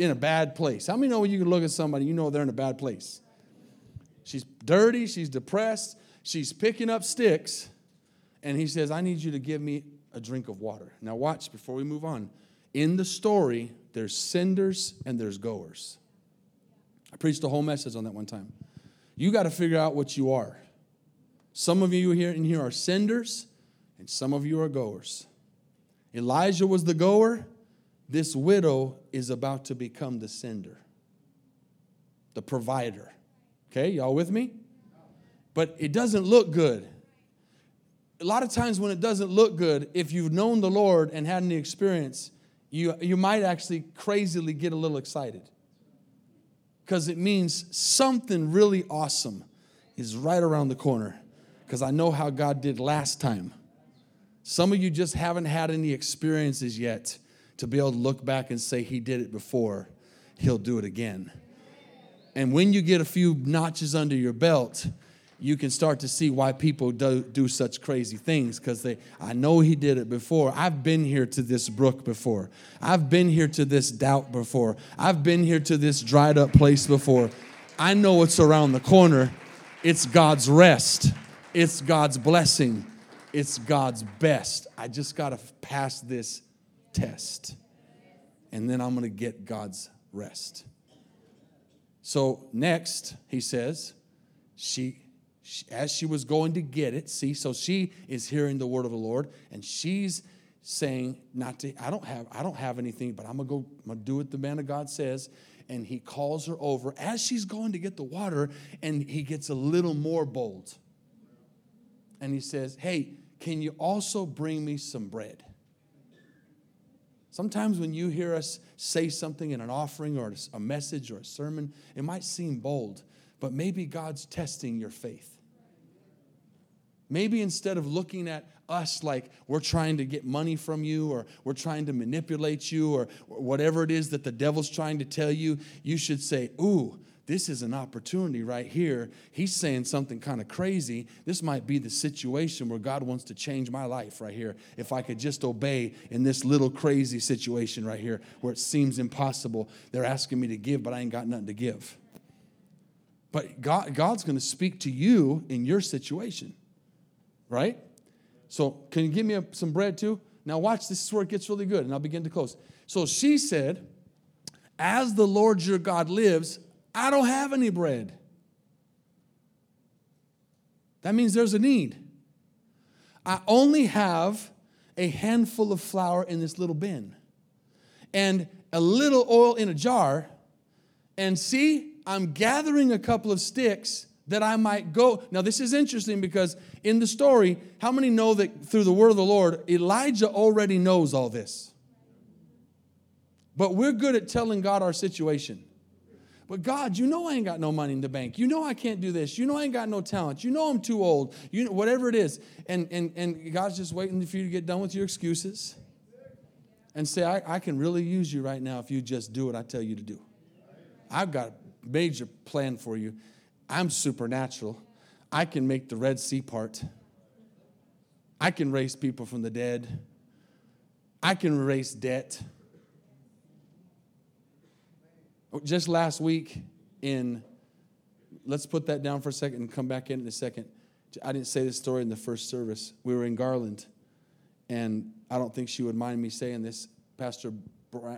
in a bad place. How many know when you can look at somebody, you know they're in a bad place? She's dirty, she's depressed, she's picking up sticks, and he says, I need you to give me a drink of water. Now, watch before we move on. In the story, there's senders and there's goers. I preached a whole message on that one time. You got to figure out what you are. Some of you here in here are senders, and some of you are goers. Elijah was the goer. This widow is about to become the sender, the provider. Okay, y'all with me? But it doesn't look good. A lot of times when it doesn't look good, if you've known the Lord and had any experience, you, you might actually crazily get a little excited. Because it means something really awesome is right around the corner. Because I know how God did last time. Some of you just haven't had any experiences yet to be able to look back and say, He did it before, He'll do it again. And when you get a few notches under your belt, you can start to see why people do, do such crazy things because they i know he did it before. I've been here to this brook before. I've been here to this doubt before. I've been here to this dried up place before. I know what's around the corner. It's god's rest. It's god's blessing. It's god's best. I just got to pass this test and then i'm going to get god's rest so next he says she as she was going to get it, see, so she is hearing the word of the Lord and she's saying, not to, I don't have, I don't have anything, but I'm gonna go, I'm gonna do what the man of God says. And he calls her over as she's going to get the water, and he gets a little more bold. And he says, Hey, can you also bring me some bread? Sometimes when you hear us say something in an offering or a message or a sermon, it might seem bold, but maybe God's testing your faith. Maybe instead of looking at us like we're trying to get money from you or we're trying to manipulate you or whatever it is that the devil's trying to tell you, you should say, Ooh, this is an opportunity right here. He's saying something kind of crazy. This might be the situation where God wants to change my life right here. If I could just obey in this little crazy situation right here where it seems impossible, they're asking me to give, but I ain't got nothing to give. But God, God's going to speak to you in your situation right? So, can you give me a, some bread too? Now, watch, this is where it gets really good, and I'll begin to close. So, she said, As the Lord your God lives, I don't have any bread. That means there's a need. I only have a handful of flour in this little bin and a little oil in a jar. And see, I'm gathering a couple of sticks that I might go. Now, this is interesting because in the story, how many know that through the word of the Lord, Elijah already knows all this? But we're good at telling God our situation. But God, you know I ain't got no money in the bank. You know I can't do this. You know I ain't got no talent. You know I'm too old. You know, whatever it is. And, and, and God's just waiting for you to get done with your excuses and say, I, I can really use you right now if you just do what I tell you to do. I've got a major plan for you. I'm supernatural. I can make the Red Sea part. I can raise people from the dead. I can erase debt. Just last week, in, let's put that down for a second and come back in in a second. I didn't say this story in the first service. We were in Garland, and I don't think she would mind me saying this. Pastor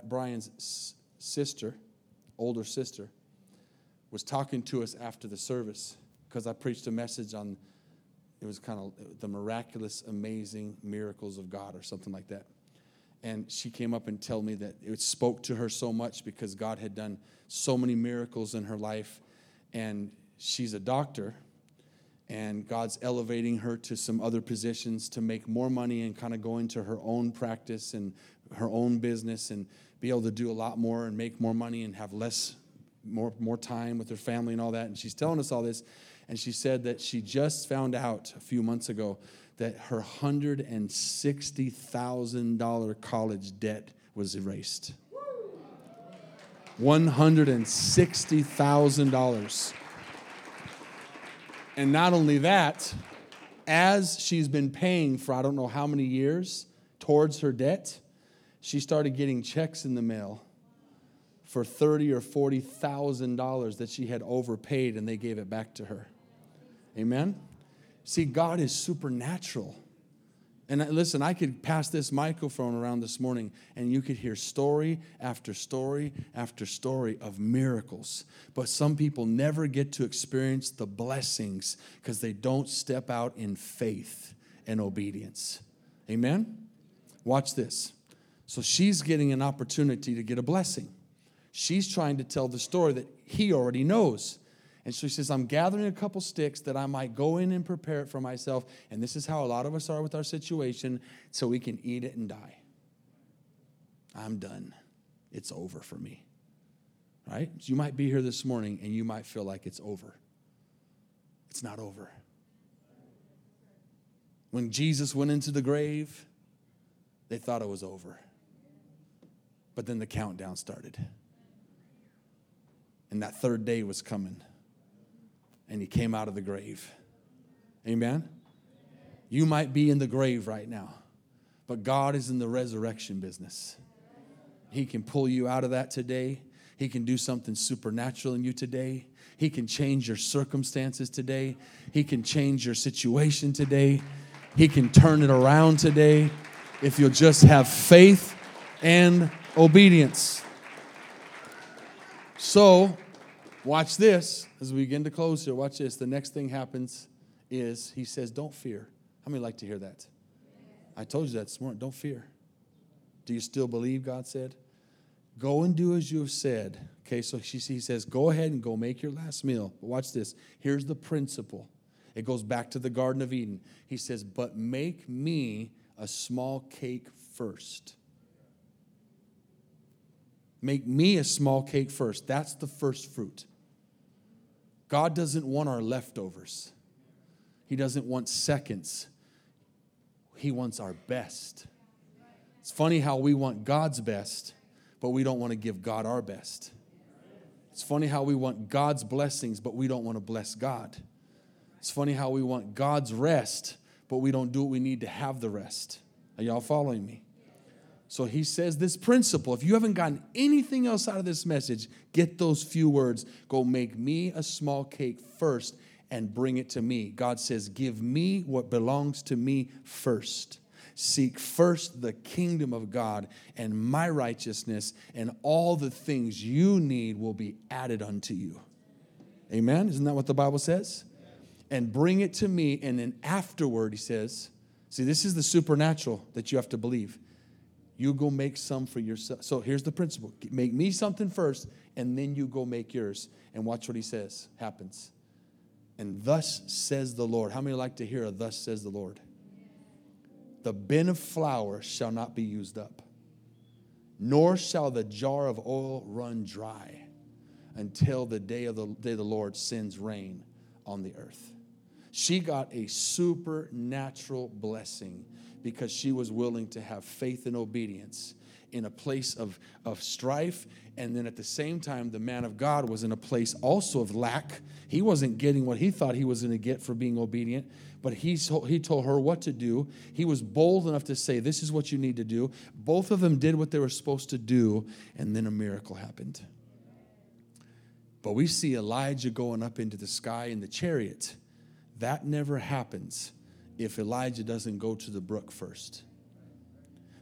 Brian's sister, older sister, was talking to us after the service because I preached a message on it was kind of the miraculous, amazing miracles of God or something like that. And she came up and told me that it spoke to her so much because God had done so many miracles in her life. And she's a doctor, and God's elevating her to some other positions to make more money and kind of go into her own practice and her own business and be able to do a lot more and make more money and have less more, more time with her family and all that. And she's telling us all this. And she said that she just found out a few months ago that her $160,000 college debt was erased. $160,000. And not only that, as she's been paying for I don't know how many years towards her debt, she started getting checks in the mail for thirty or forty thousand dollars that she had overpaid, and they gave it back to her. Amen. See, God is supernatural. And listen, I could pass this microphone around this morning and you could hear story after story after story of miracles. But some people never get to experience the blessings because they don't step out in faith and obedience. Amen? Watch this. So she's getting an opportunity to get a blessing. She's trying to tell the story that he already knows. And so she says, I'm gathering a couple sticks that I might go in and prepare it for myself. And this is how a lot of us are with our situation, so we can eat it and die. I'm done. It's over for me. Right? So you might be here this morning and you might feel like it's over. It's not over. When Jesus went into the grave, they thought it was over. But then the countdown started. And that third day was coming. And he came out of the grave. Amen? You might be in the grave right now, but God is in the resurrection business. He can pull you out of that today. He can do something supernatural in you today. He can change your circumstances today. He can change your situation today. He can turn it around today if you'll just have faith and obedience. So, watch this as we begin to close here. Watch this. The next thing happens is he says, Don't fear. How many like to hear that? I told you that this morning. Don't fear. Do you still believe? God said. Go and do as you have said. Okay, so she, he says, Go ahead and go make your last meal. But watch this. Here's the principle it goes back to the Garden of Eden. He says, But make me a small cake first. Make me a small cake first. That's the first fruit. God doesn't want our leftovers, He doesn't want seconds. He wants our best. It's funny how we want God's best, but we don't want to give God our best. It's funny how we want God's blessings, but we don't want to bless God. It's funny how we want God's rest, but we don't do what we need to have the rest. Are y'all following me? So he says this principle. If you haven't gotten anything else out of this message, get those few words. Go make me a small cake first and bring it to me. God says, Give me what belongs to me first. Seek first the kingdom of God and my righteousness, and all the things you need will be added unto you. Amen? Isn't that what the Bible says? And bring it to me, and then afterward, he says, See, this is the supernatural that you have to believe. You go make some for yourself. So here's the principle make me something first, and then you go make yours. And watch what he says happens. And thus says the Lord. How many like to hear a thus says the Lord? The bin of flour shall not be used up, nor shall the jar of oil run dry until the day of the day the Lord sends rain on the earth. She got a supernatural blessing because she was willing to have faith and obedience in a place of, of strife. And then at the same time, the man of God was in a place also of lack. He wasn't getting what he thought he was going to get for being obedient, but he, he told her what to do. He was bold enough to say, This is what you need to do. Both of them did what they were supposed to do, and then a miracle happened. But we see Elijah going up into the sky in the chariot. That never happens if Elijah doesn't go to the brook first.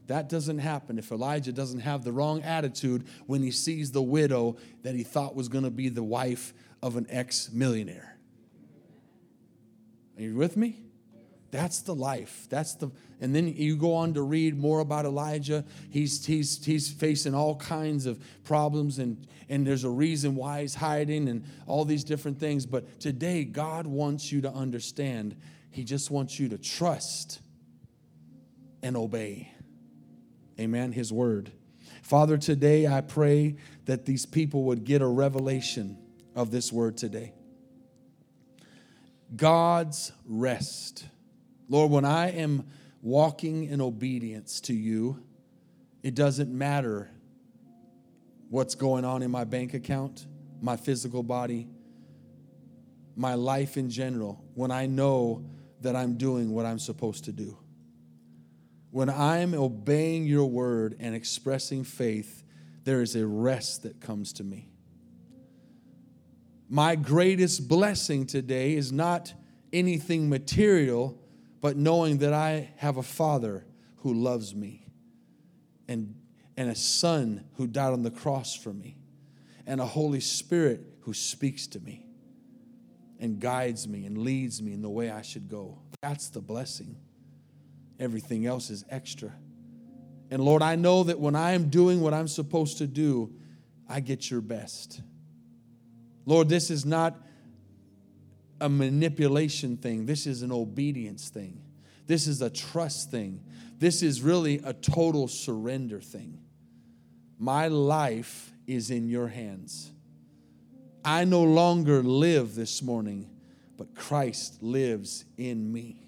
That doesn't happen if Elijah doesn't have the wrong attitude when he sees the widow that he thought was going to be the wife of an ex millionaire. Are you with me? That's the life. That's the and then you go on to read more about Elijah. He's he's he's facing all kinds of problems and and there's a reason why he's hiding and all these different things. But today God wants you to understand. He just wants you to trust and obey. Amen. His word. Father, today I pray that these people would get a revelation of this word today. God's rest. Lord, when I am walking in obedience to you, it doesn't matter what's going on in my bank account, my physical body, my life in general, when I know that I'm doing what I'm supposed to do. When I'm obeying your word and expressing faith, there is a rest that comes to me. My greatest blessing today is not anything material, but knowing that I have a Father who loves me and, and a Son who died on the cross for me and a Holy Spirit who speaks to me and guides me and leads me in the way I should go. That's the blessing. Everything else is extra. And Lord, I know that when I am doing what I'm supposed to do, I get your best. Lord, this is not a manipulation thing, this is an obedience thing. This is a trust thing. This is really a total surrender thing. My life is in your hands. I no longer live this morning, but Christ lives in me.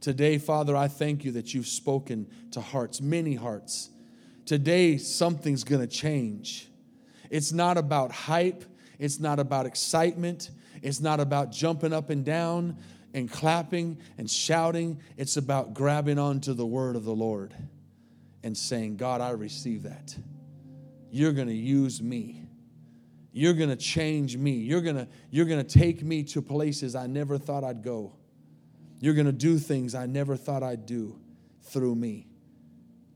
Today, Father, I thank you that you've spoken to hearts, many hearts. Today, something's going to change. It's not about hype, it's not about excitement, it's not about jumping up and down and clapping and shouting. It's about grabbing onto the word of the Lord and saying, God, I receive that. You're going to use me. You're going to change me. You're going to you're going to take me to places I never thought I'd go. You're going to do things I never thought I'd do through me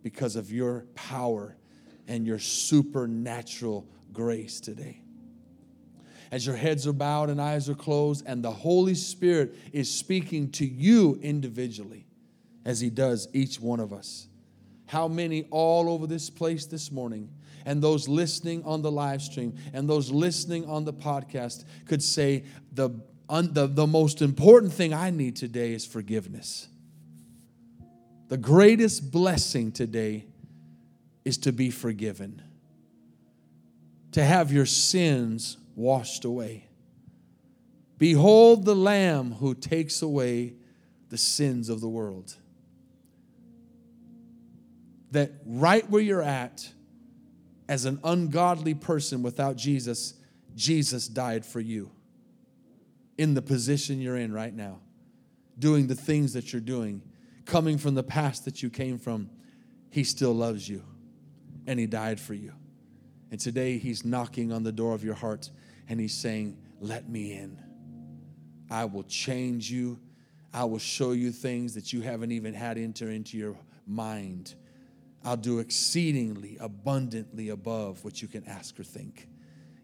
because of your power and your supernatural grace today. As your heads are bowed and eyes are closed, and the Holy Spirit is speaking to you individually, as He does each one of us. How many all over this place this morning, and those listening on the live stream, and those listening on the podcast could say, The un, the, the most important thing I need today is forgiveness. The greatest blessing today is to be forgiven, to have your sins washed away. Behold the Lamb who takes away the sins of the world. That right where you're at, as an ungodly person without Jesus, Jesus died for you in the position you're in right now, doing the things that you're doing, coming from the past that you came from, He still loves you and He died for you. And today He's knocking on the door of your heart and He's saying, Let me in. I will change you. I will show you things that you haven't even had enter into your mind. I'll do exceedingly abundantly above what you can ask or think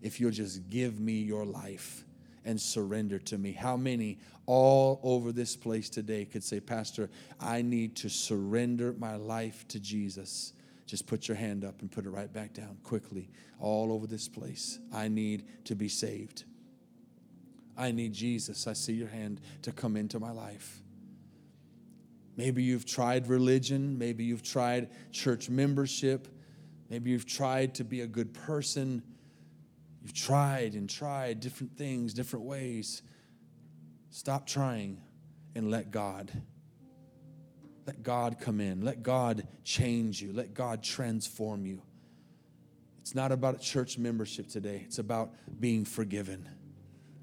if you'll just give me your life and surrender to me. How many all over this place today could say, Pastor, I need to surrender my life to Jesus? Just put your hand up and put it right back down quickly, all over this place. I need to be saved. I need Jesus. I see your hand to come into my life. Maybe you've tried religion. Maybe you've tried church membership. Maybe you've tried to be a good person. You've tried and tried different things, different ways. Stop trying and let God. Let God come in. Let God change you. Let God transform you. It's not about church membership today, it's about being forgiven.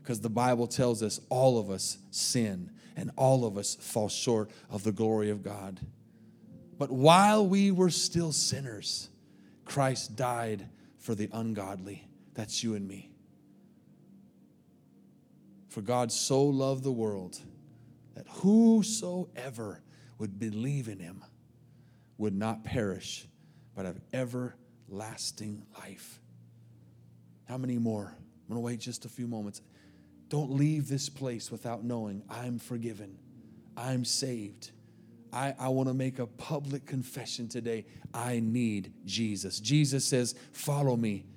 Because the Bible tells us all of us sin and all of us fall short of the glory of God. But while we were still sinners, Christ died for the ungodly. That's you and me. For God so loved the world that whosoever would believe in him would not perish, but have everlasting life. How many more? I'm going to wait just a few moments. Don't leave this place without knowing I'm forgiven, I'm saved. I, I want to make a public confession today. I need Jesus. Jesus says, Follow me.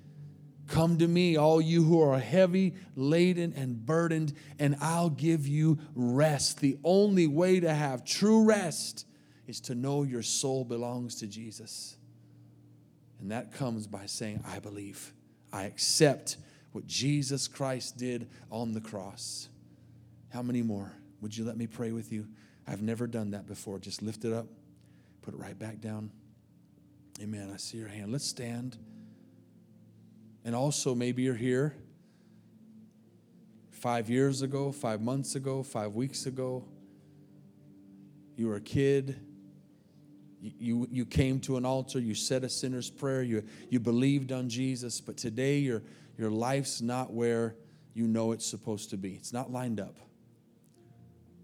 Come to me, all you who are heavy laden and burdened, and I'll give you rest. The only way to have true rest is to know your soul belongs to Jesus. And that comes by saying, I believe. I accept what Jesus Christ did on the cross. How many more? Would you let me pray with you? I've never done that before. Just lift it up, put it right back down. Amen. I see your hand. Let's stand. And also, maybe you're here five years ago, five months ago, five weeks ago. You were a kid. You, you, you came to an altar, you said a sinner's prayer, you, you believed on Jesus, but today your, your life's not where you know it's supposed to be. It's not lined up.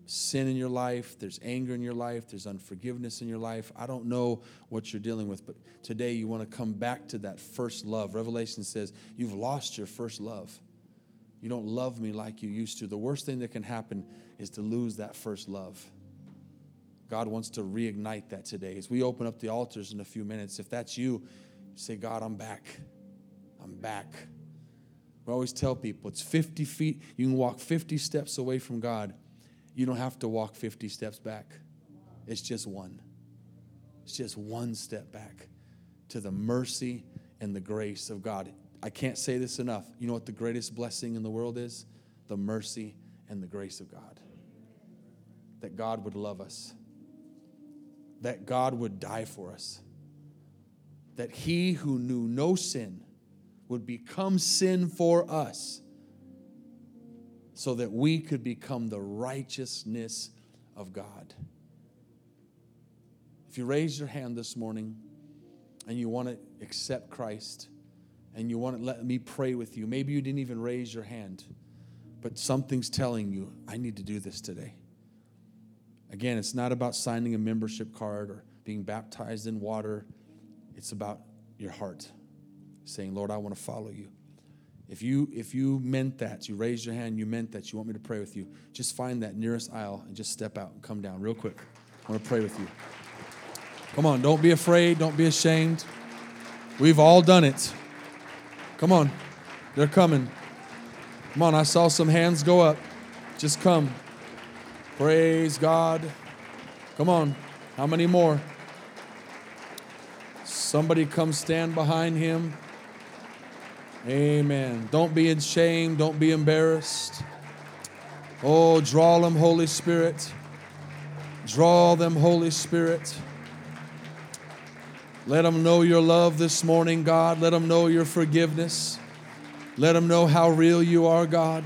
sin in your life, there's anger in your life, there's unforgiveness in your life. I don't know what you're dealing with, but today you want to come back to that first love. Revelation says you've lost your first love. You don't love me like you used to. The worst thing that can happen is to lose that first love. God wants to reignite that today. As we open up the altars in a few minutes, if that's you, say, God, I'm back. I'm back. We always tell people it's 50 feet. You can walk 50 steps away from God. You don't have to walk 50 steps back. It's just one. It's just one step back to the mercy and the grace of God. I can't say this enough. You know what the greatest blessing in the world is? The mercy and the grace of God. That God would love us, that God would die for us, that He who knew no sin would become sin for us so that we could become the righteousness of God. If you raise your hand this morning and you want to accept Christ, and you want to let me pray with you. Maybe you didn't even raise your hand, but something's telling you, I need to do this today. Again, it's not about signing a membership card or being baptized in water, it's about your heart saying, Lord, I want to follow you. If you if you meant that, you raised your hand, you meant that, you want me to pray with you, just find that nearest aisle and just step out and come down real quick. I want to pray with you. Come on, don't be afraid, don't be ashamed. We've all done it. Come on. They're coming. Come on, I saw some hands go up. Just come. Praise God. Come on. How many more? Somebody come stand behind him. Amen. Don't be ashamed. Don't be embarrassed. Oh, draw them, Holy Spirit. Draw them, Holy Spirit. Let them know your love this morning, God. Let them know your forgiveness. Let them know how real you are, God.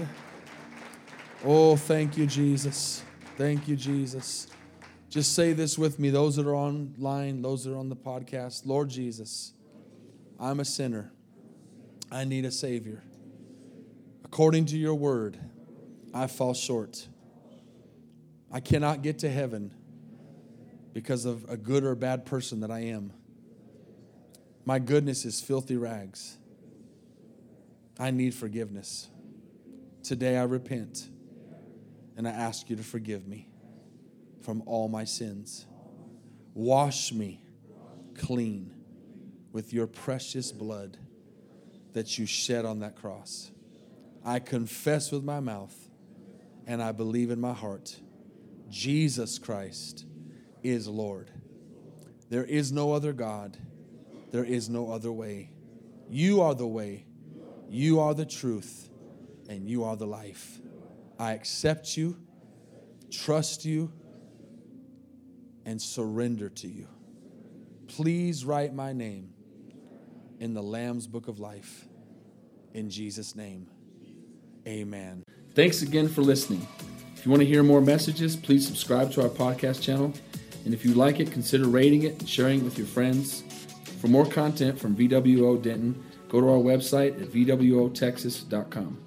Oh, thank you, Jesus. Thank you, Jesus. Just say this with me, those that are online, those that are on the podcast. Lord Jesus, I'm a sinner. I need a Savior. According to your word, I fall short. I cannot get to heaven because of a good or bad person that I am. My goodness is filthy rags. I need forgiveness. Today I repent and I ask you to forgive me from all my sins. Wash me clean with your precious blood that you shed on that cross. I confess with my mouth and I believe in my heart Jesus Christ is Lord. There is no other God there is no other way. You are the way, you are the truth, and you are the life. I accept you, trust you, and surrender to you. Please write my name in the Lamb's Book of Life. In Jesus' name, amen. Thanks again for listening. If you want to hear more messages, please subscribe to our podcast channel. And if you like it, consider rating it and sharing it with your friends. For more content from VWO Denton, go to our website at VWOTexas.com.